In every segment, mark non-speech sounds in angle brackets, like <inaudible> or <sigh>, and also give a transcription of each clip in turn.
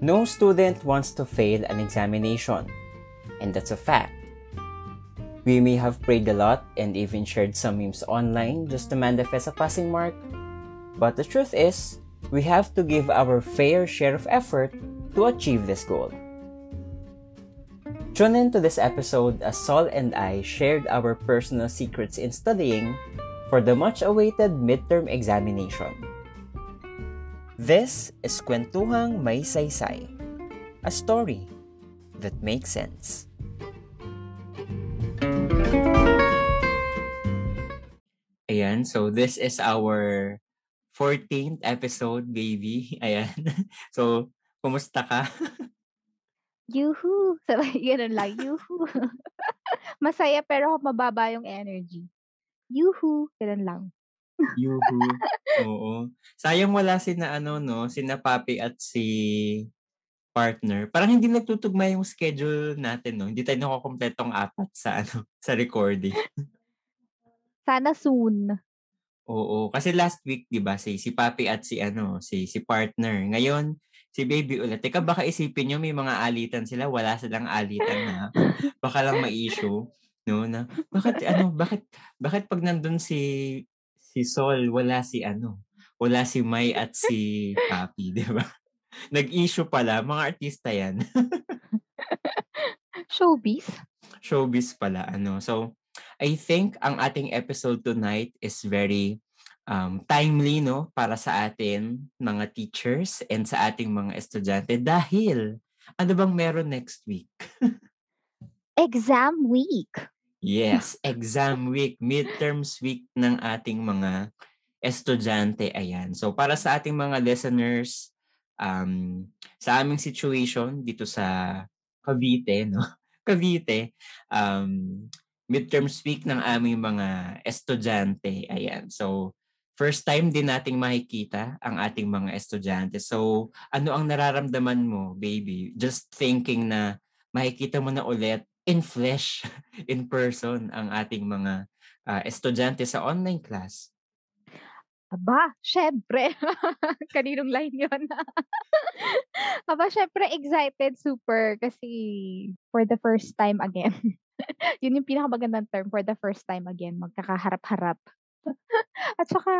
No student wants to fail an examination, and that's a fact. We may have prayed a lot and even shared some memes online just to manifest a passing mark, but the truth is, we have to give our fair share of effort to achieve this goal. Tune in to this episode as Sol and I shared our personal secrets in studying for the much awaited midterm examination. This is Kwentuhang May Saysay, a story that makes sense. Ayan, so this is our 14th episode, baby. <laughs> Ayan. So, kumusta ka? <laughs> Yuhu! Sabay, ganun lang. Yuhu! <laughs> Masaya pero mababa yung energy. Yuhu! Ganun lang. Yuhu. Oo. Sayang wala si na ano, no? Sina Papi at si partner. Parang hindi nagtutugma yung schedule natin, no? Hindi tayo nakakompletong apat sa ano, <laughs> sa recording. Sana soon. Oo, kasi last week, 'di ba, si si Papi at si ano, si si partner. Ngayon, si Baby ulit. Teka, baka isipin niyo may mga alitan sila, wala silang alitan na. baka lang ma-issue, no? Na bakit ano, bakit bakit pag nandun si si Sol, wala si ano, wala si May at si <laughs> Papi, 'di ba? Nag-issue pala, mga artista 'yan. <laughs> Showbiz? Showbiz pala, ano. So, I think ang ating episode tonight is very um, timely no para sa atin mga teachers and sa ating mga estudyante dahil ano bang meron next week? <laughs> exam week. Yes, exam week, midterms week ng ating mga estudyante. Ayan. So para sa ating mga listeners, um, sa aming situation dito sa Cavite, no? <laughs> Cavite, um, midterms week ng aming mga estudyante. Ayan. So, first time din nating makikita ang ating mga estudyante. So, ano ang nararamdaman mo, baby? Just thinking na makikita mo na ulit in flesh, <laughs> in person, ang ating mga uh, estudyante sa online class. Aba, syempre. <laughs> Kaninong line yun? <laughs> Aba, syempre excited super kasi for the first time again. Yun yung pinakamagandang term for the first time again, magkakaharap-harap. At saka,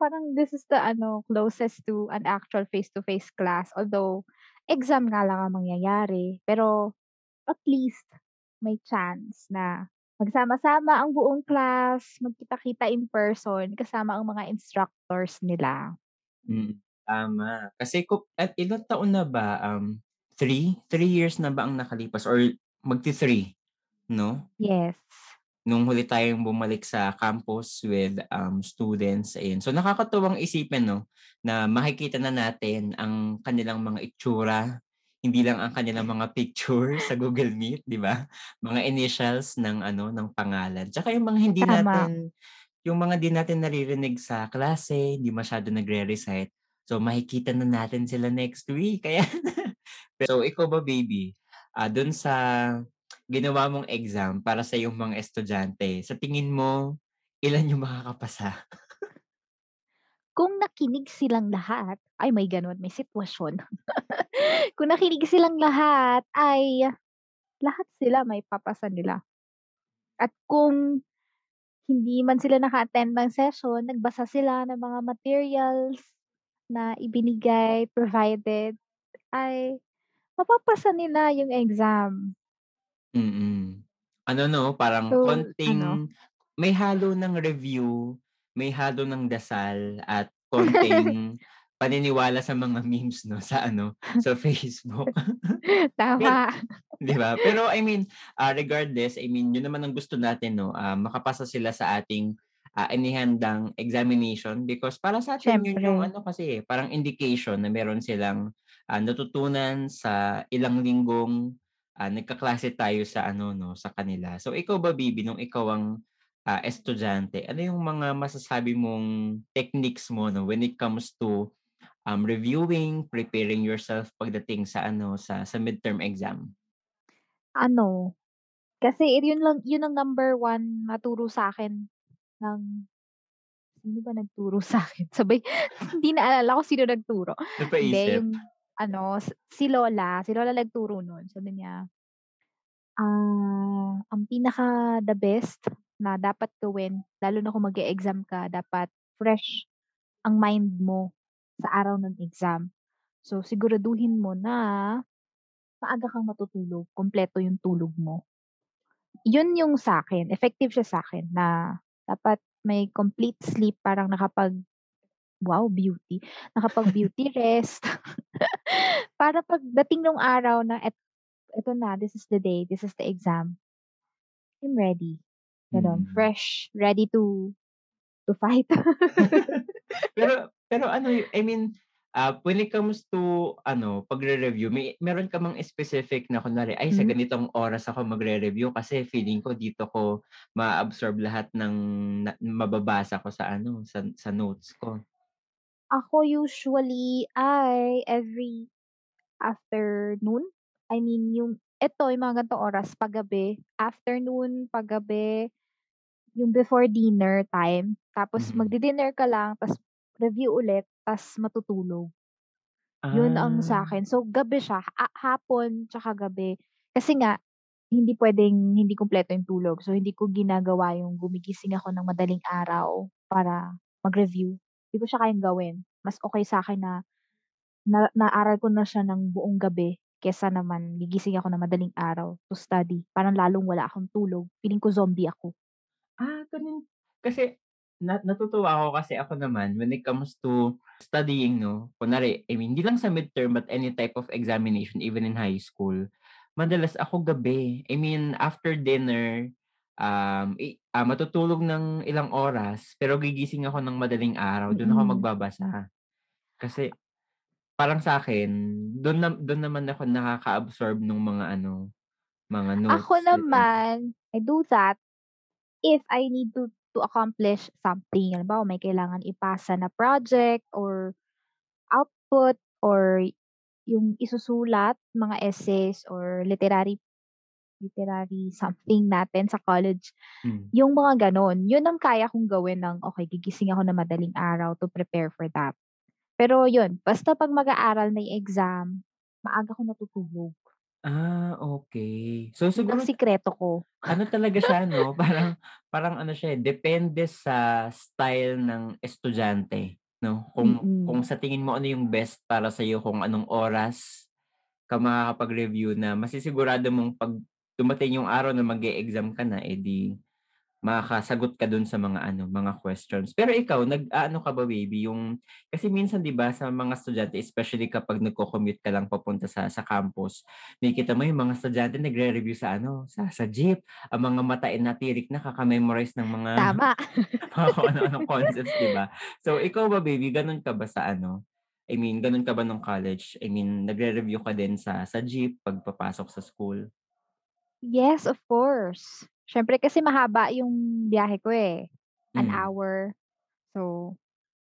parang this is the ano closest to an actual face-to-face class. Although, exam nga lang ang mangyayari. Pero, at least, may chance na magsama-sama ang buong class, magkita-kita in person, kasama ang mga instructors nila. Mm, tama. Kasi at ilang taon na ba? Um, three? Three years na ba ang nakalipas? Or magti-three? no? Yes. Nung huli tayong bumalik sa campus with um, students. Ayun. So nakakatuwang isipin no, na makikita na natin ang kanilang mga itsura, hindi lang ang kanilang mga picture sa Google Meet, di ba? Mga initials ng ano ng pangalan. Tsaka yung mga hindi Tama. natin yung mga di natin naririnig sa klase, hindi masyado nagre-recite. So makikita na natin sila next week. <laughs> Kaya So ikaw ba baby? Uh, ah, doon sa ginawa mong exam para sa iyong mga estudyante, sa tingin mo, ilan yung makakapasa? Kung nakinig silang lahat, ay may ganun, may sitwasyon. <laughs> Kung nakinig silang lahat, ay lahat sila may papasa nila. At kung hindi man sila naka-attend ng session, nagbasa sila ng mga materials na ibinigay, provided, ay mapapasa nila yung exam. Mm. Ano 'no, parang So, konting ano? may halo ng review, may halo ng dasal at konting <laughs> paniniwala sa mga memes 'no, sa ano, sa <laughs> Facebook. <laughs> Tama. 'di ba? Pero I mean, ah, regardless, I mean, yun naman ang gusto natin 'no, ah, makapasa sila sa ating, ah, inihandang examination because para sa atin yun yung ano kasi, eh, parang indication na meron silang, ah, natutunan sa ilang linggong ah, nagkaklase tayo sa ano 'no, sa kanila. So ikaw ba Bibi, nung ikaw ang, ah, estudyante, ano yung mga masasabi mong techniques mo 'no, when it comes to, um, reviewing, preparing yourself pagdating sa ano, sa sa midterm exam? Ano, kasi yun lang yun ang number one naturo sa akin ng sino ba nagturo <laughs> sa akin? Sabay hindi naalala ko sino nagturo. Hindi, Napaisip? yung ano, si lola, si lola nagturo nun. Sabi niya, ah, ang pinaka the best na dapat gawin, lalo na kung mag-e-exam ka, dapat fresh ang mind mo sa araw ng exam. So, siguraduhin mo na maaga kang matutulog, kumpleto yung tulog mo. Yun yung sa akin, effective siya sa akin na dapat may complete sleep, parang nakapag wow, beauty, nakapag-beauty <laughs> rest. <laughs> Para pagdating nung araw na et eto na, this is the day, this is the exam, I'm ready. Gano'n, Mm. fresh, ready to to fight. <laughs> Pero <laughs> pero ano, I mean, ah, when it comes to ano, pagre-review, may meron ka bang specific na kunwari, "Ay, sa Hmm. ganitong oras ako magre-review kasi feeling ko dito ko maa-absorb lahat ng na mababasa ko sa ano, sa sa notes ko." Ako usually ay every afternoon. I mean yung eto yung mga ganitong oras paggabi, afternoon, paggabi, yung before dinner time. Tapos Mhm. magdi-dinner ka lang ta's review ulit ta's matutulog. Yun ang Ah. sa'kin. So gabi siya, ha hapon tsaka gabi. Kasi nga hindi puwedeng hindi kumpleto yung tulog. So hindi ko ginagawa yung gumigising ako ng madaling araw para mag-review. Di ko siya kayang gawin. Mas okey sa'kin na na naaral ko na siya ng buong gabi kaysa naman gigising ako ng madaling araw to study. Parang lalong wala akong tulog. Feeling ko zombie ako. Ah, gano'n. Kasi na natutuwa ako kasi ako naman when it comes to studying 'no, kunwari, I mean, hindi lang sa midterm but any type of examination even in high school, madalas ako gabi. I mean, after dinner, um, i ah, matutulog ng ilang oras pero gigising ako ng madaling araw, dun ako Mm. magbabasa. Kasi parang sa'kin, dun na dun naman ako nakaka-absorb nung mga ano, mga Ako notes, ganyan. naman, I do that if I need to to accomplish something. Halimbawa, may kailangan ipasa na project or output or yung isusulat, mga essays or literary literary something natin sa college. Hmm. Yung mga gano'n, yun ang kaya kong gawin ng, okey gigising ako ng madaling araw to prepare for that. Pero yun, basta 'pag mag-aaral na yung exam, maaga ako natutulog. Ah, okey. So ang siguro sikreto ko. ano talaga siya 'no, <laughs> parang parang ano siya, eh, depende sa style ng estudyante 'no. Kung kung Mm. sa tingin mo ano yung best para sa'yo, kung anong oras ka makakapag-review na masisigurado mong 'pag dumating yung araw na mag-e-exam ka na, eh, di makakasagot ka dun sa mga ano, mga questions. Pero ikaw, nag-aano ka ba baby, yung kasi minsan 'di ba sa mga estudyante especially kapag nagco-commute ka lang papunta sa sa campus, makikita mo yung mga estudyante nagre-review sa ano, sa sa jeep. Ang mga mata, natirik na kaka-memorize ng mga Tama. <laughs> mga kung ano-anong concepts, 'di ba? So ikaw ba baby, gano'n ka ba sa ano, I mean, gano'n ka ba nung college? I mean, nagre-review ka din sa sa jeep 'pag papasok sa school? Yes, of course. Siyempre kasi mahaba yung biyahe ko, eh, an Hmm. hour. So,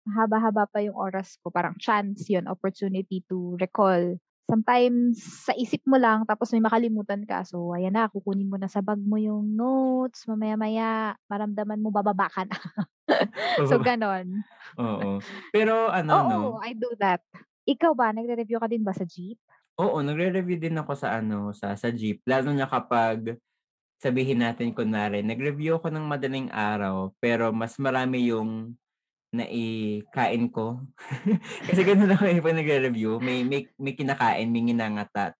mahaba-haba pa yung oras ko, parang chance yun, opportunity to recall. Sometimes sa isip mo lang tapos may makalimutan ka, so ayan na, kukunin mo na sa bag mo yung notes, mamaya-maya maramdaman mo bababa ka na. <laughs> So, gano'n. oo. Pero ano 'no Oo, I do that. Ikaw ba, nagre-review ka din ba sa jeep? Oo, nagre-review din ako sa ano, sa sa jeep. Lalo na kapag sabihin natin kunwari nag-review ako ng madaling araw, pero mas marami yung naikain ko. <laughs> Kasi gano'n ako, eh, 'pag nagre-review, may may may kinakain, may nginangata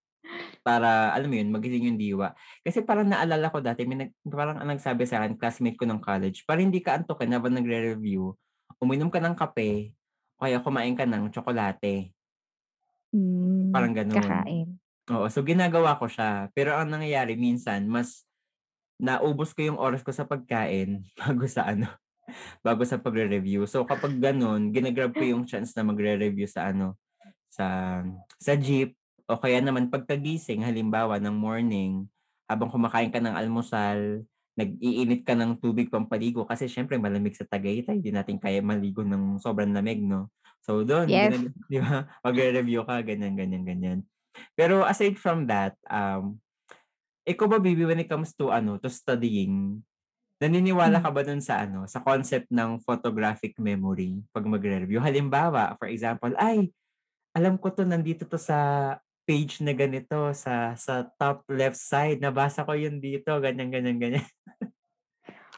para alam mo yun, magising yung diwa. Kasi parang naalala ko dati may nag parang ang nagsabi sa'kin classmate ko nung college, "Para hindi ka antukin habang nagre-review, uminom ka ng kape o kaya kumain ka ng tsokolate." Hmm, Parang gano'n. kakain. Oo, so ginagawa ko siya. Pero ang nangyayari minsan mas naubos ko yung oras ko sa pagkain <laughs> bago sa ano, bago sa pagre-review. So kapag gano'n, gina-grab ko yung chance na magre-review sa ano, sa sa jeep o kaya naman pagkagising halimbawa ng morning, habang kumakain ka ng almusal, nag-iinit ka ng tubig pampaligo kasi siyempre malamig sa Tagaytay, di natin kaya maligo ng sobrang lamig 'no. So dun Yes. ginag <laughs> 'di ba, magre-review ka ganyan, ganyan, ganyan. Pero aside from that, um, ikaw ba baby when it comes to ano, to studying, naniniwala Hmm. ka ba dun sa ano, sa concept ng photographic memory 'pag magre-review? Halimbawa, for example, "Ay alam ko 'to nandito 'to sa page na ganito sa sa top left side nabasa ko 'yun dito ganyan, ganyan, ganyan.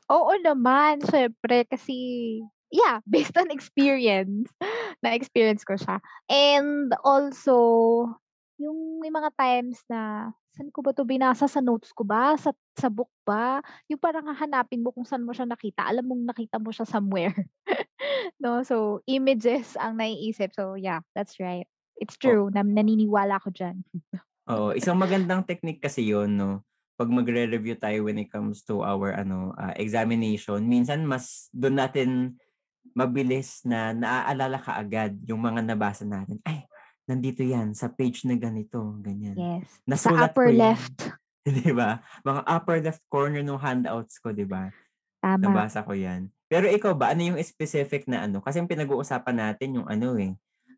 Oo naman, siyempre kasi yeah, <laughs> based on experience, na-experience ko siya. And also, yung may mga times na, saan ko ba 'to binasa, sa notes ko ba, sa sa book ba? Yung parang hahanapin mo kung saan mo siya nakita, alam mong nakita mo siya somewhere. <laughs> 'No, so images ang naiisip. So yeah, that's right. It's true na naniniwala ako diyan. <laughs> Oo, isang magandang technique kasi 'yun 'no, 'pag magre-review tayo when it comes to our ano, ah, examination, minsan mas dun natin mabilis na naaalala kaagad yung mga nabasa natin. "Ay, nandito 'yan sa page na ganito, ganyan. Yes, sa Nasulat ko upper 'yan." left. <laughs> 'Di ba? Mga upper left corner nung handouts ko 'di ba? Tama. Nabasa ko 'yan. Pero ikaw ba, ano yung specific na ano, kasi ang pinag-uusapan natin yung ano, eh,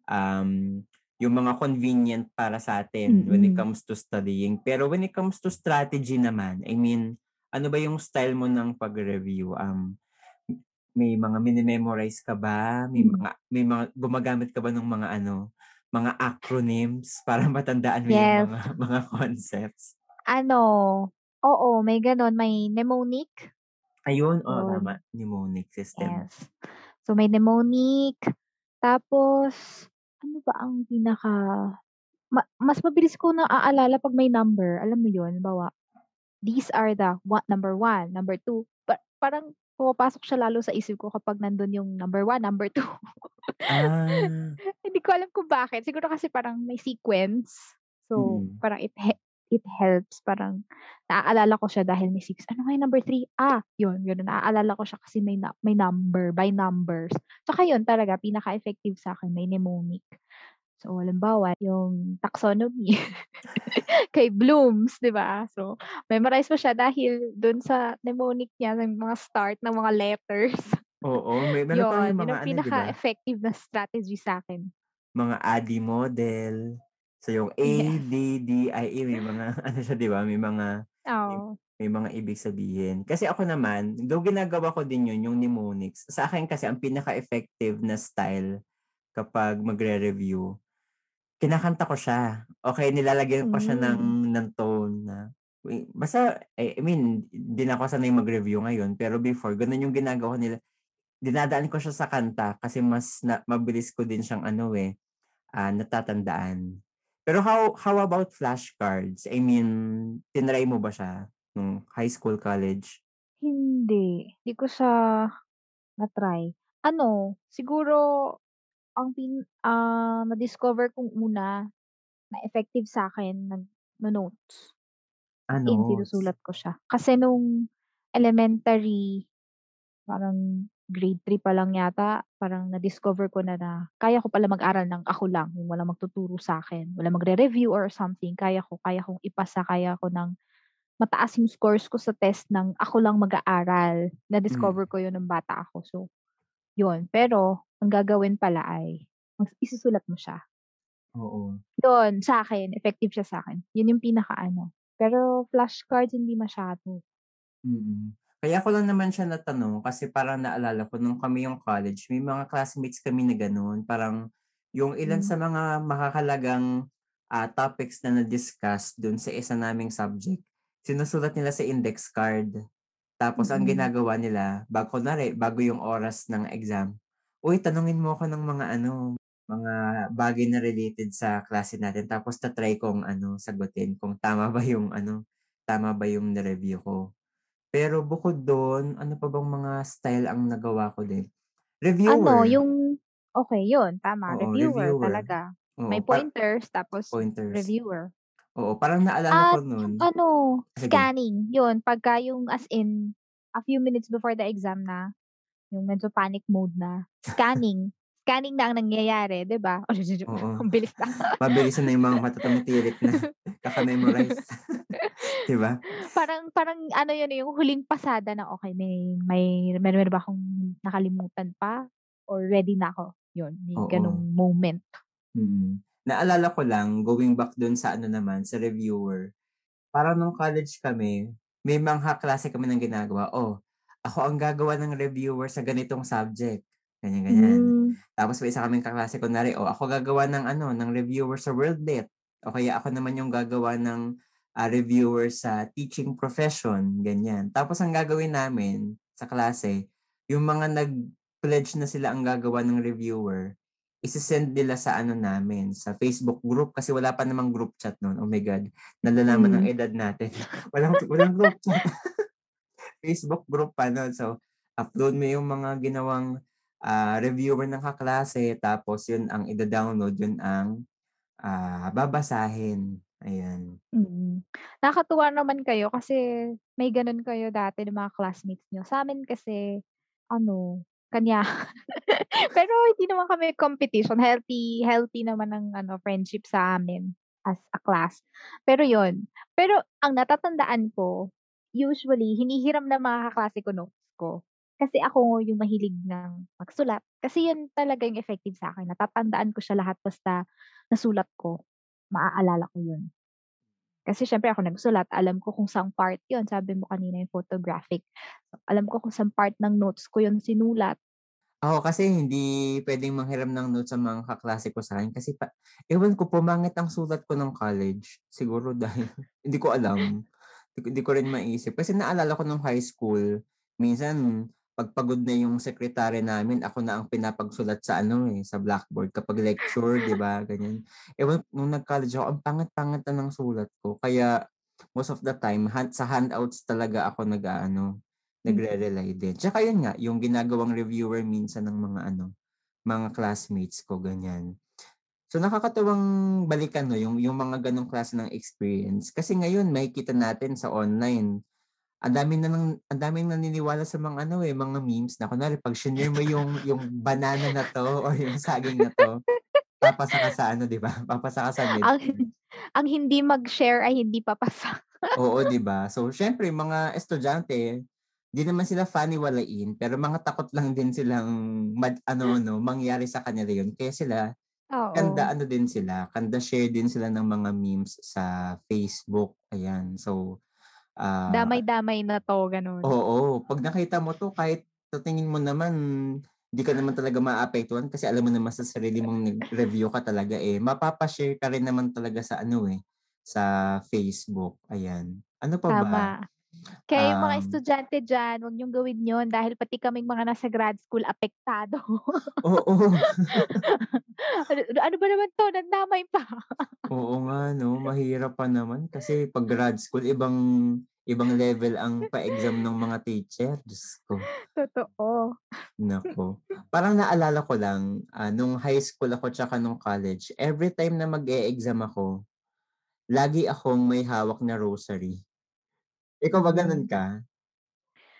um, yung mga convenient para sa'tin when it Mm. comes to studying. Pero when it comes to strategy naman, I mean, ano ba yung style mo ng pagre-review? Um, may mga mini-memorize ka ba? May Hmm. mga may mga gumagamit ka ba ng mga ano, mga acronyms <laughs> para matandaan mo yung Yes. mga mga concepts? Ano, oo, may gano'n, may mnemonic. Ayun, oo, Yun. tama, mnemonic system. Yes. So, may mnemonic, tapos ano ba ang pinaka ma mas mabilis ko naaalala 'pag may number, alam mo yun? Halimbawa, these are the wa number 1, number 2, pa parang pumapasok siya lalo sa isip ko kapag nandun yung number 1, number 2. Ah. <laughs> Hindi ko alam kung bakit, siguro kasi parang may sequence. So, Mm. parang it he it helps, parang naaalala ko siya dahil may 6, ano nga yung number 3? Ah, yun, gano'n, naaalala ko siya kasi may na may number, by numbers. Tsaka yun talaga pinaka-effective sa'kin may mnemonic. So, halimbawa yung taxonomy <laughs> kay Bloom's, 'di ba? So, memorize mo siya dahil dun sa mnemonic niya ng mga start ng mga letters. Oo, may meron pa Yun, yung yun mga ano, pinaka-effective na strategy sa'kin. Mga ADDIE model. So, yung A. D, D, I, E, may mga <laughs> ano siya 'di ba, may mga may Oo. may mga ibig sabihin. Kasi ako naman, though ginagawa ko din yun, yung mnemonics, sa akin kasi ang pinaka-effective na style kapag magre-review, kinakanta ko siya. O kaya nilalagyan ko siya ng Hmm. ng tone na wi basta I I mean, di na ako sanay mag-review ngayon, pero before gano'n yung ginagawa nila. Dinadaan ko siya sa kanta kasi mas na mabilis ko din siyang ano, eh, ah, natatandaan. Pero how how about flashcards? I mean, tinry mo ba siya nung high school, college? Hindi, di ko siya na-try. Ano, siguro ang pin ah, na-discover kong una na effective sa'kin nagno-notes. Ah, As in notes. sinusulat ko siya. Kasi nung elementary, parang grade 3 pa lang yata, parang na-discover ko na na kaya ko pala mag-aral ng ako lang, yung walang magtuturo sa'kin, walang magre-review or something, kaya ko, kaya kong ipasa, kaya ko ng mataas yung scores ko sa test ng ako lang mag-aaral. Hmm. Na-discover ko yun nung bata ako. So, yun. Pero ang gagawin pala ay isusulat mo siya. Oo. Yun, sa'kin, effective siya sa'kin. Yun yung pinaka-ano. Pero flashcards hindi masyado. Mm. Kaya ko lang naman siya natanong kasi parang naalala ko nung kami yung college, may mga classmates kami na gano'n. Parang yung ilan Hmm. sa mga makakahalagang, ah, topics na na-discuss dun sa isa naming subject, sinusulat nila sa index card. Tapos ang Mm. ginagawa nila, bag kunwari bago yung oras ng exam, "Uy, tanungin mo ako ng mga ano, mga bagay na related sa klase natin tapos ta-try kong ano, sagutin kung tama ba yung ano, tama ba yung na-review ko." Pero bukod dun, ano pa bang mga style ang nagawa ko din? Ano, Reviewer. yung okey yun, tama, Oo, reviewer reviewer. talaga. May Oo, pa pointers tapos pointers. reviewer. Oo, parang naalala ko At yung ano, sige. scanning. Yun, pagka yung as in, a few minutes before the exam na, yung medyo panic mode na, scanning. Scanning na ang nangyayari, 'di ba? <laughs> Oo. Ang bilis na. Mabilisan na yung mga mata tumitirik na <laughs> kaka-memorize. <laughs> 'Di ba? Parang parang ano yun, yung huling pasada na, okey may may meron ba akong nakalimutan pa or ready na ako? Yun, may Oo. ganong moment. Mm. Naalala ko lang, going back dun sa ano naman, sa reviewer, parang nung college kami, may mga klase kami ng ginagawa, "Oh, ako ang gagawa ng reviewer sa ganitong subject." Ganyan-ganyan. Hmm. Tapos may isa kaming kaklase kunwari, "O ako gagawa ng ano, ng reviewer sa Worldlet." O kaya ako naman yung gagawa ng, ah, reviewer sa teaching profession, ganyan. Tapos ang gagawin namin sa klase, yung mga nag-pledge na sila ang gagawa ng reviewer, ise-send nila sa ano namin, sa Facebook group kasi wala pa namang group chat no'n. Oh my God, nalalaman ng Hmm. edad natin. <laughs> Walang walang group chat. <laughs> Facebook group pa no'n. So, upload mo yung mga ginawang, ah, reviewer ng kaklase tapos yun ang ida-download, yun ang, ah, babasahin, ayan. Mm. Nakakatuwa naman kayo kasi may gano'n kayo dati ng mga classmates niyo. Sa'min kasi ano, kanya <laughs> pero hindi naman kami competition, healthy healthy naman ang ano, friendship sa amin as a class. Pero yun, pero ang natatandaan ko, usually hinihiram ng mga kaklase ko notes ko. Kasi ako yung mahilig ng magsulat. Kasi yun talaga yung effective sa'kin, natatandaan ko siya lahat basta nasulat ko, maaalala ko yun. Kasi siyempre ako nagsulat, alam ko kung saang part yun, sabi mo kanina yung photographic. Alam ko kung saang part ng notes ko yun sinulat. Ako kasi hindi puwedeng manghiram ng notes sa mga kaklase ko sa'kin kasi pa ewan ko pumangit ang sulat ko ng college. Siguro <laughs> dahil hindi ko alam. Hindi ko rin maisip. Kasi naalala ko nung high school, minsan 'pag pagod na yung sekretary namin, ako na ang pinapagsulat sa ano, eh, sa blackboard kapag lecture, 'di ba, ganyan. Ewan nung nag-college ako, ang pangit-pangit na ng sulat ko. Kaya most of the time hand sa handouts talaga ako nag-aano, Hmm. Nagre-rely din. Tsaka yun nga, yung ginagawang reviewer minsan ng mga ano, mga classmates ko, ganyan. So nakakatuwang balikan 'no, yung yung mga gano'ng klase ng experience. Kasi ngayon makikita natin sa online, ang dami na ng ang daming naniniwala sa mga ano, eh, mga memes na kunwari 'pag shinare mo yung yung banana na 'to <laughs> or yung saging na 'to, papasa ka sa ano, 'di ba, <laughs> papasa ka sa Ang midterm. ang hindi mag-share ay hindi papasa. Oo, 'di ba? So siyempre mga estudyante, 'di naman sila paniwalain pero mga takot lang din silang mag ano 'no, mangyari sa kanila yun. Kaya sila kanda Oo. ano din sila, kanda share din sila ng mga memes sa Facebook, ayan. So, ah Damay-damay na 'to, gano'n. Oo, 'pag nakita mo 'to kahit sa tingin mo naman di ka naman talaga maaapektuhan kasi alam mo naman sa sarili mong nag-review ka talaga, eh, mapapa-share ka rin naman talaga sa ano, eh, sa Facebook, ayan. Ano pa ba? Kaya yung mga Um estudyante diyan, 'wag niyong gawin yun dahil pati kaming mga nasa grad school apektado. Oo. Ano ano ba naman 'to, nandamay pa. Oo nga 'no, mahirap pa naman kasi 'pag <laughs> grad school ibang ibang level ang pa-exam ng mga teacher, Diyos ko. Totoo. Naku, parang naalala ko lang, ah, nung high school ako tsaka nung college, everytime na mag-e-exam ako, lagi akong may hawak na rosary. Ikaw ba gano'n Hmm. ka?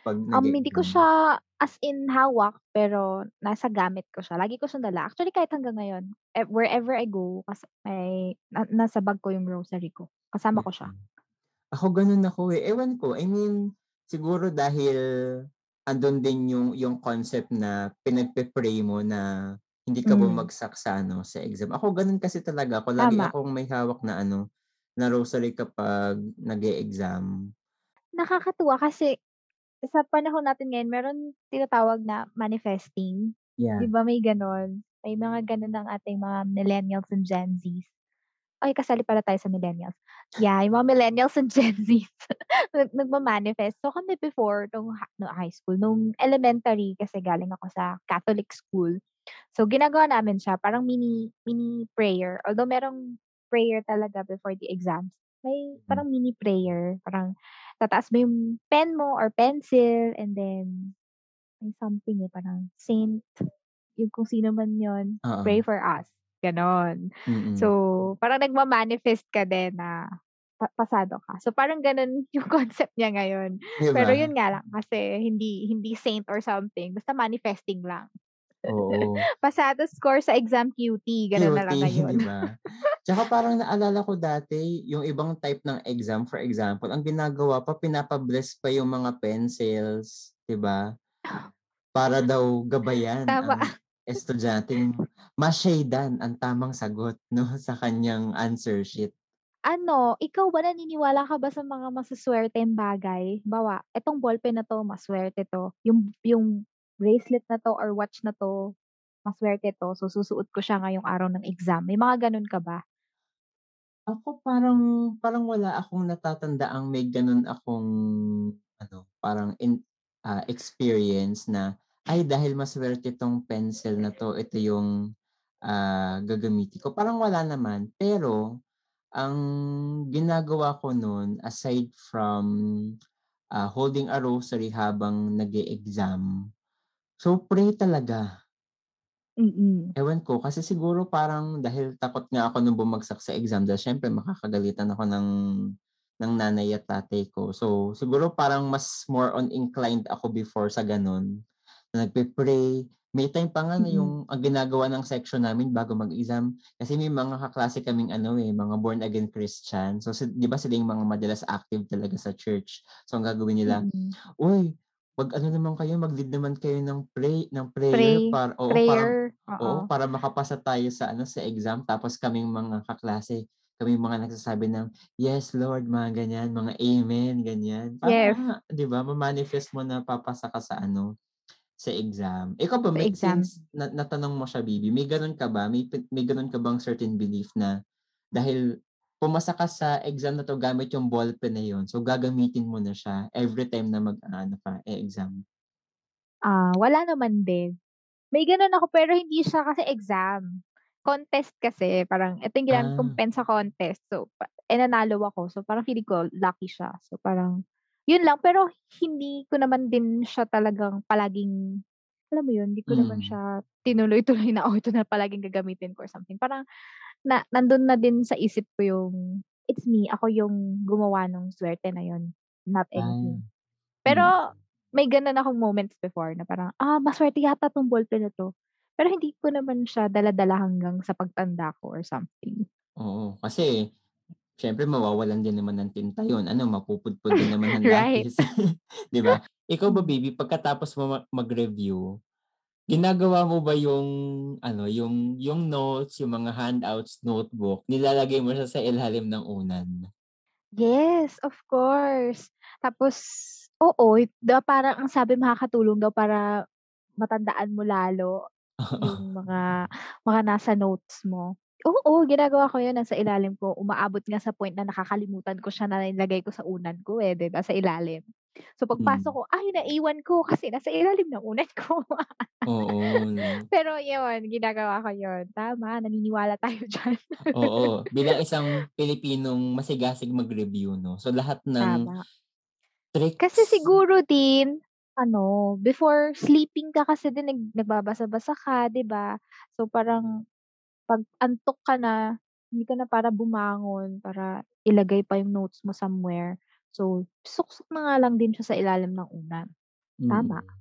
'Pag Um, hindi ko nag-e-exam? siya as in hawak, pero nasa gamit ko siya. Lagi ko siyang dala. Actually kahit hanggang ngayon, eh, wherever I go kas may na nasa bag ko yung rosary ko. Kasama ko siya. Mm. Ako gano'n ako, eh. Ewan ko, I mean, siguro dahil andun din yung yung concept na pinagpe-pray mo na hindi ka Hmm. bumagsak sa ano, sa exam. Ako gano'n kasi talaga ako, lagi Tama. akong may hawak na ano, na rosary kapag nag-e-exam. Nakakatuwa kasi sa panahon natin ngayon meron tinatawag na manifesting. 'Di Yeah. ba may gano'n? May mga gano'n ang ating mga millennials and Gen Zs. Ay, kasali pala tayo sa millennials. Yeah, yung mga millennials and Gen <laughs> Zs nag nagma-manifest. So kami before nung nung high school, nung elementary kasi galing ako sa Catholic school. So ginagawa namin siya parang mini mini prayer. Although merong prayer talaga before the exams, may Hmm. parang mini prayer. Parang tataas mo yung pen mo or pencil and then may something, eh, parang saint, yung kung sino man yun, "Pray Oo. for us." Gano'n. So, Mm. parang nagma-manifest ka din na pa pasado ka. So, parang gano'n <laughs> yung concept niya ngayon. 'Di Pero yun nga lang kasi hindi hindi saint or something, basta manifesting lang. Oo. <laughs> Pasado score sa exam QT, gano'n na lang QT, ngayon. ba? <laughs> Tsaka parang naalala ko dati, yung ibang type ng exam, for example, ang ginagawa pa pinapa-bless pa yung mga pencils, 'di ba? Para daw gabayan Tama. ang estudyanteng ma-shade-an ang tamang sagot 'no, sa kanyang answer sheet. Ano, ikaw ba naniniwala ka ba sa mga masuswerteng bagay? Halimbawa, etong ballpen na 'to, masuwerte 'to. Yung yung bracelet na 'to or watch na 'to, maswerte 'to, so susuot ko siya ngayong araw ng exam. May mga gano'n ka ba? Ako parang parang wala akong natatandaang may gano'n akong ano, parang in ah, experience na, "Ay dahil maswerte 'tong pencil na 'to, ito yung, ah, gagamitin ko." Parang wala naman. Pero ang ginagawa ko nun aside from, ah, holding a rosary habang nag-e-exam, so pray talaga. Mm. Ewan ko, kasi siguro parang dahil takot nga ako nung bumagsak sa exam dahil siyempre makakagalitan ako ng ng nanay at tatay ko. So, siguro parang mas more on inclined ako before sa gano'n, na nagpe-pray. May time pa nga na yung ang ginagawa ng section namin bago mag-exam, kasi may mga kaklase kaming ano, eh, mga born again Christian. So, si 'di ba sila yung mga madalas active talaga sa church. So, ang gagawin nila, Mm. "Uy, mag-ano naman kayo, mag-lead naman kayo ng pray ng prayer Pray, para" oo, para prayer, oo, oo. para makapasa tayo sa ano, sa exam. Tapos kaming mga kaklase, kaming mga nagsasabi ng, "Yes Lord," mga ganyan, mga amen, ganyan. Yes. Para 'di ba, ma-manifest mo na papasa ka sa ano, sa exam. Ikaw ba may exam. since na natanong mo siya baby, may gano'n ka ba? May may gano'n ka bang certain belief na dahil pumasa ka sa exam na 'to gamit yung ballpen na yun, so gagamitin mo na siya every time na mag-aano ka, e-exam? Ah, wala naman din. May gano'n ako pero hindi siya kasi exam. Contest kasi, parang ito yung ginamit kong Ah. pen sa contest. So, eh, nanalo ako. So, parang feeling ko lucky siya. So, parang yun lang. Pero hindi ko naman din siya talagang palaging alam mo yun, hindi ko naman Mm. siya tinuloy-tuloy na, "Oh, ito na palaging gagamitin ko," or something. Parang na nandun na din sa isip ko yung, it's me, ako yung gumawa nung swerte na yun, not Ah, anything. mm. Pero may gano'n akong moments before na parang, "Ah, maswerte yata 'tong ballpen na 'to." Pero hindi ko naman siya dala-dala hanggang sa pagtanda ko or something. Oo, kasi siyempre mawawalan din naman ng tinta yun, ano, mapupudpod din naman ng <laughs> Right. lapis, <laughs> 'di ba? Ikaw ba Mm. <laughs> baby, pagkatapos mo ma mag-review, ginagawa mo ba yung ano, yung yung notes, yung mga handouts, notebook, nilalagay mo siya sa ilalim ng unan? Yes, of course. Tapos oo, ba parang ang sabi makakatulong daw para matandaan mo lalo <laughs> yung mga mga nasa notes mo. Oo, ginagawa ko yun, nasa ilalim ko. Umaabot nga sa point na nakakalimutan ko siya na nilagay ko sa unan ko, eh, 'di ba, sa ilalim. So, pagpasok Hmm. ko, ay naiwan ko kasi nasa ilalim ng unan ko. <laughs> Oo? Pero yun, ginagawa ko yun. Tama, naniniwala tayo <laughs> diyan. Oo, bilang isang Pilipinong masigasig mag-review 'no, so lahat ng Tama. Kasi tricks siguro din ano, before sleeping ka kasi din nag nagbabasa-basa ka, 'di ba? So, parang 'pag antok ka na, hindi ka na para bumangon, para ilagay pa yung notes mo somewhere. So, suksok na nga lang din siya sa ilalim ng unan. Tama. Mm.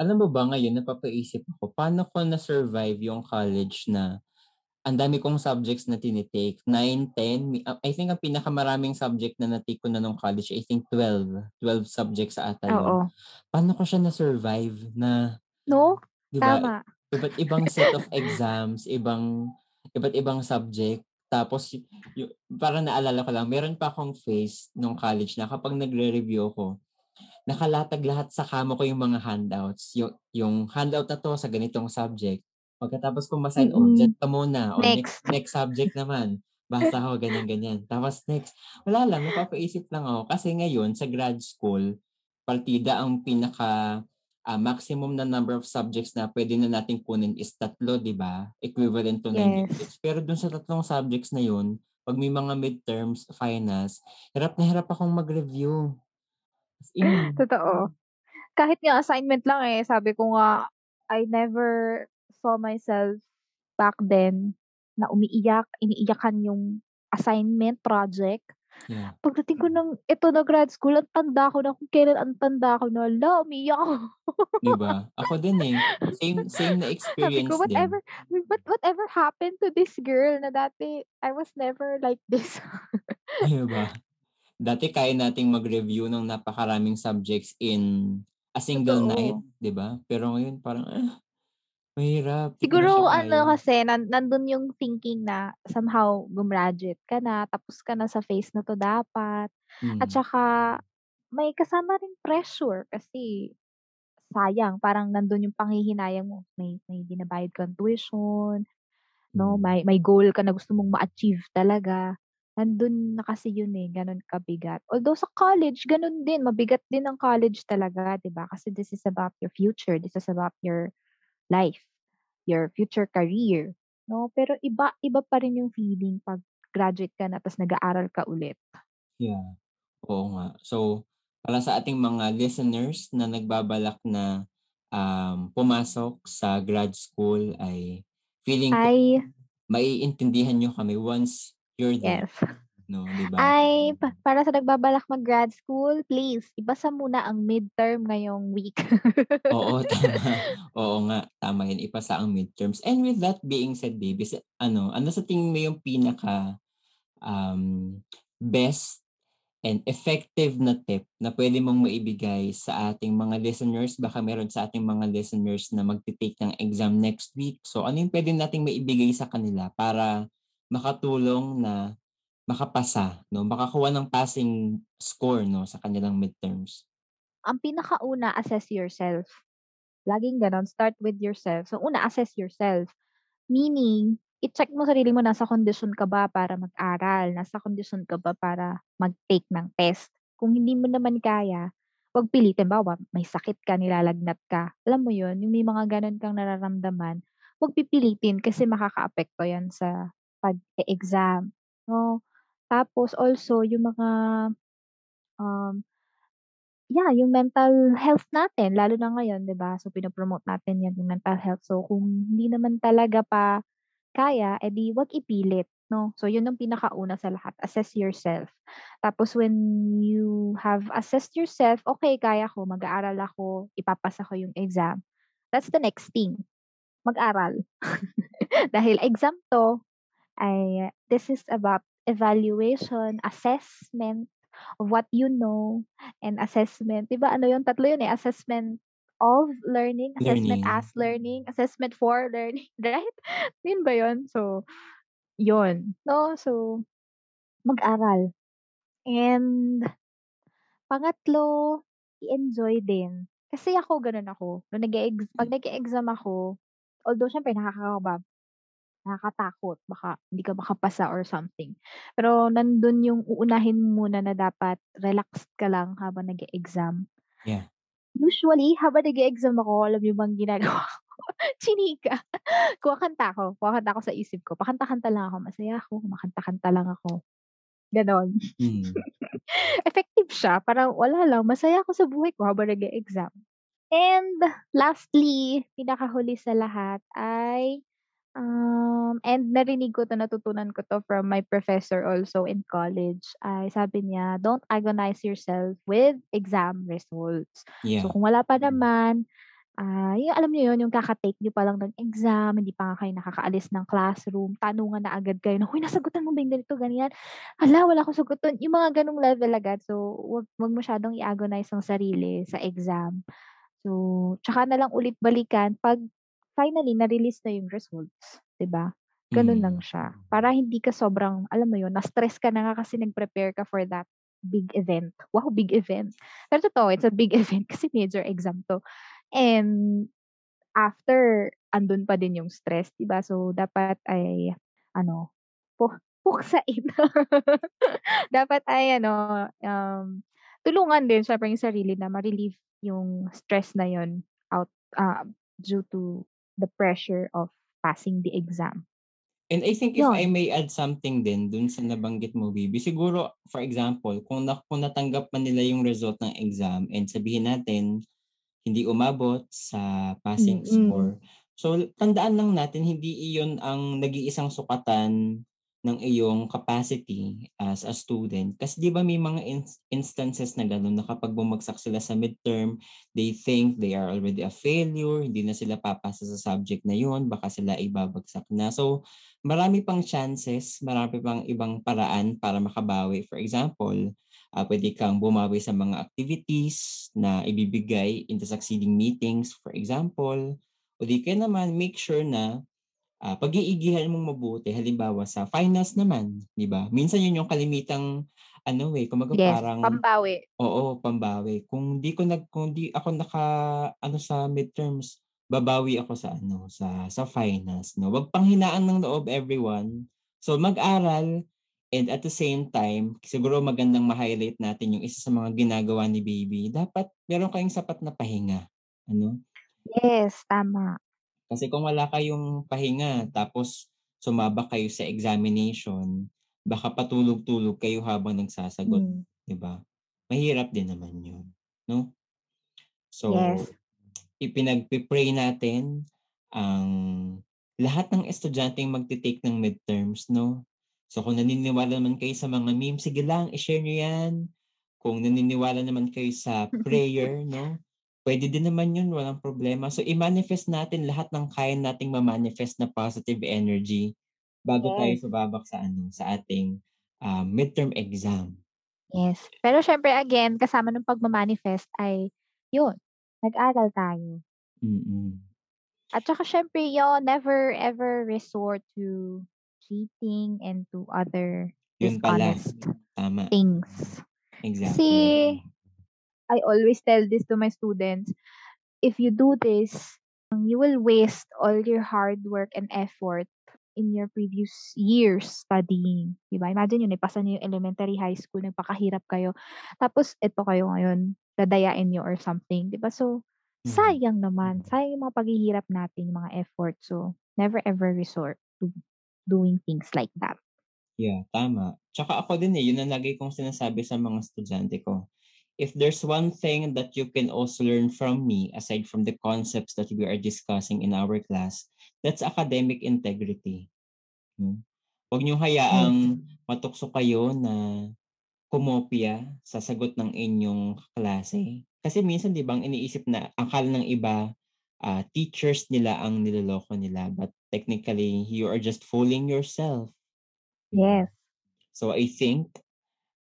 Alam mo ba ngayon napapaisip ako, paano ko na-survive yung college na ang dami kong subjects na tini-take, 9, 10, mi ah, I think ang pinakamaraming subject na na-take ko na nung college, I think 12, 12 subjects ata yun. Oo. Paano ko siya na-survive na, 'No? 'di ba, Tama. Iba't ibang set of exams, ibang iba't ibang subject, tapos yu parang naalala ko lang, meron pa akong phase nung college na kapag nagre-review ako, nakalatag lahat sa kama ko yung mga handouts. Yu yung handout na 'to sa ganitong subject, pagkatapos kong ma-sign, "Oh, diyan Mm. ka muna, oh, next Next. next subject naman, basa ako," ganyan, ganyan. Tapos next, wala lang, napapaisip lang ako kasi ngayon sa grad school, partida ang pinaka, ah, maximum na number of subjects na puwede na nating kunin is 3, 'di ba? Equivalent to 9 Yes. units. Pero dun sa tatlong subjects na yun, 'pag may mga midterms, finals, hirap na hirap akong mag-review. In. <laughs> Totoo. Kahit nga assignment lang, eh, sabi ko nga, I never saw myself back then na umiiyak, iniiyakan yung assignment, project. Yeah. Pagdating ko ng ito na grad school, ang tanda ko na kung kailan ang tanda ko na, hala, umiiyak ako. 'Di ba? Ako din, eh. Same same na <laughs> Sabi experience ko, din. whatever what whatever happened to this girl na dati I was never like this. 'Di <laughs> ba? Dati kaya nating mag-review ng napakaraming subjects in a single night, Totoo. 'di ba? Pero ngayon parang, ah, mahirap, Siguro ano kasi, nan nandun yung thinking na somehow gumraduate ka na, tapos ka na sa phase na 'to dapat. At Hmm. saka may kasama ring pressure kasi sayang parang nandun yung panghihinayang mo. May may binabayad kang tuition, no? Mm. May may goal ka na gusto mong ma-achieve talaga. Nandun na kasi yun eh, ganun kabigat. Although sa college, ganun din. Mabigat din ang college talaga, di ba? Kasi this is about your future. This is about your life, your future career. No? Pero iba, iba pa rin yung feeling pag graduate ka na tapos nag-aaral ka ulit. Yeah. Oo nga. So, para sa ating mga listeners na nagbabalak na um, pumasok sa grad school ay feeling Ay, maiintindihan nyo kami once you're there. yes. No, di ba? Ay, pa- para sa nagbabalak mag-grad school, please, ibasa muna ang midterm ngayong week. <laughs> Oo, tama. Oo nga, tama yan. Ipasa ang midterms. And with that being said, baby, sa- ano, ano sa tingin mo yung pinaka um, best and effective na tip na pwede mong maibigay sa ating mga listeners? Baka meron sa ating mga listeners na magti-take ng exam next week. So ano yung pwede nating maibigay sa kanila para makatulong na makapasa, no? Makakuha ng passing score, no, sa kanilang midterms. ang pinakauna, assess yourself. Laging ganon, start with yourself. So, una, assess yourself. Meaning, i-check mo sarili mo, nasa kondisyon ka ba para mag-aral? Nasa kondisyon ka ba para mag-take ng test? Kung hindi mo naman kaya, wag pilitin. Bawa, may sakit ka, nilalagnat ka. Alam mo yun, yung may mga ganon kang nararamdaman, wag pipilitin kasi makaka-apekto yan sa pag-exam. No? Tapos also, yung mga um, yeah, yung mental health natin, lalo na ngayon, 'di ba? So pino-promote natin 'yan yung mental health. So kung hindi naman talaga pa kaya, edi wag ipilit, no? So yun ang pinakauna sa lahat, assess yourself. Tapos when you have assessed yourself, okay, kaya ko, mag-aaral ako, ipapasa ko yung exam. That's the next thing. Mag-aral. <laughs> Dahil exam to, ay this is about evaluation, assessment of what you know, and assessment. 'Di ba ano yung tatlo yun eh, assessment of learning, assessment Learning. as learning, assessment for <laughs> learning, right? Yun ba yun? So, yun. No? So, mag-aral. And, pangatlo, i-enjoy din. Kasi ako, ganun ako. Nung nag pag nag-exam ako, although syempre nakakakaba, nakakatakot, baka hindi ka makapasa or something. Pero nandun yung uunahin mo muna na dapat relaxed ka lang habang nag-exam. Yeah. Usually, habang nag-exam ako, alam niyo bang ginagawa <laughs> ko? Chinika. Kumakanta ako. Kumakanta ako sa isip ko. Pakanta-kanta lang ako. Masaya ako. Kumakanta-kanta lang ako. Ganon. Mm. <laughs> Effective siya. Parang wala lang. Masaya ako sa buhay ko habang nag-exam. And lastly, pinakahuli sa lahat ay Um, and narinig ko 'to, natutunan ko 'to from my professor also in college, ay sabi niya, "Don't agonize yourself with exam results." Yeah. So, kung wala pa naman, ah, yung alam niyo yun, yung kaka-take niyo pa lang ng exam, hindi pa nga kayo nakakaalis ng classroom, tanungan na agad kayo na, "Hoy, nasagutan mo ba yung ganito, ganyan? Hala, wala akong sagutan." Yung mga gano'ng level agad. So, wag wag masyadong i-agonize ang sarili sa exam. So, tsaka na lang ulit balikan 'pag finally na-release na yung results, 'di ba? Lang Mm. siya. Para hindi ka sobrang, alam mo yun, na-stress ka na nga kasi nag-prepare ka for that big event. Wow, big event. Pero totoo, it's a big <laughs> event kasi major exam 'to. And after, andun pa din yung stress, 'di ba? So, dapat ay ano, pu puksain. <laughs> Dapat ay ano, um, tulungan din siyempre yung sarili na ma-relieve yung stress na yun out, ah, due to the pressure of passing the exam. And I think if I may add something din dun sa nabanggit mo, baby, siguro, for example, kung, na, kung natanggap man nila yung result ng exam and sabihin natin, hindi umabot sa passing Mm. score. So, tandaan lang natin, hindi iyon ang nag-iisang sukatan ng iyong capacity as a student. Kasi di ba may mga ins- instances na gano'n na kapag bumagsak sila sa midterm, they think they are already a failure, hindi na sila papasa sa subject na yun, baka sila ibabagsak na. So, marami pang chances, marami pang ibang paraan para makabawi. For example, uh, pwede kang bumawi sa mga activities na ibibigay in the succeeding meetings, for example. O di kaya naman, make sure na uh, pag-iigihan mong mabuti, halimbawa sa finals naman, di ba? Minsan yun yung kalimitang ano eh, kumbaga Yes, parang pambawi. oo, pambawi. Kung di ko nag kung di ako naka-ano sa midterms, babawi ako sa ano, sa sa finals 'no. Wag panghinaan ng loob everyone. So mag-aral and at the same time, siguro magandang ma-highlight natin yung isa sa mga ginagawa ni baby, dapat meron kayong sapat na pahinga, ano? Yes, tama. Kasi kung wala kayong pahinga tapos sumabak kayo sa examination, baka patulog-tulog kayo habang nagsasagot, Hmm. 'di ba? Mahirap din naman 'yun, 'no? So, Yes. ipinagpe-pray natin ang lahat ng estudyanteng magte-take ng midterms, no? So, kung naniniwala naman kayo sa mga meme, sige lang, i-share niyo 'yan. Kung naniniwala naman kayo sa <laughs> prayer, no? Puwede din naman 'yun, walang problema. So, i-manifest natin lahat ng kaya nating ma-manifest na positive energy bago tayo Yes. sumabak sa ano, sa ating, ah, midterm exam. Yes. Pero siyempre again, kasama ng pagma-manifest ay 'yun, nag-aral tayo. Mm. At saka siyempre 'yun, never ever resort to cheating and to other 'Yun pala, dishonest tama. things. Exactly. Kasi I always tell this to my students, if you do this, you will waste all your hard work and effort in your previous years studying, 'di ba? Imagine yun, naipasa niyo yung elementary, high school, nagpakahirap kayo, tapos eto kayo ngayon, dadayain niyo or something, 'di ba? So, Mhm. sayang naman, sayang yung mga paghihirap natin, yung mga effort. So, never ever resort to doing things like that. Yeah, tama. Tsaka ako din, eh, yun ang lagi kong sinasabi sa mga estudyante ko. If there's one thing that you can also learn from me aside from the concepts that we are discussing in our class, that's academic integrity. Hmm. Huwag niyong hayaang matukso kayo na kumopya sa sagot ng inyong kaklase. Kasi minsan 'di ba ang iniisip na akala ng iba, ah, teachers nila ang niloloko nila but technically you are just fooling yourself. Yes. So I think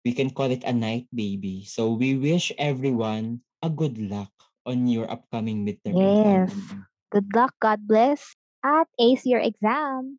we can call it a night, baby. So we wish everyone a good luck on your upcoming midterm Yes. exam. Good luck, God bless, at ace your exams.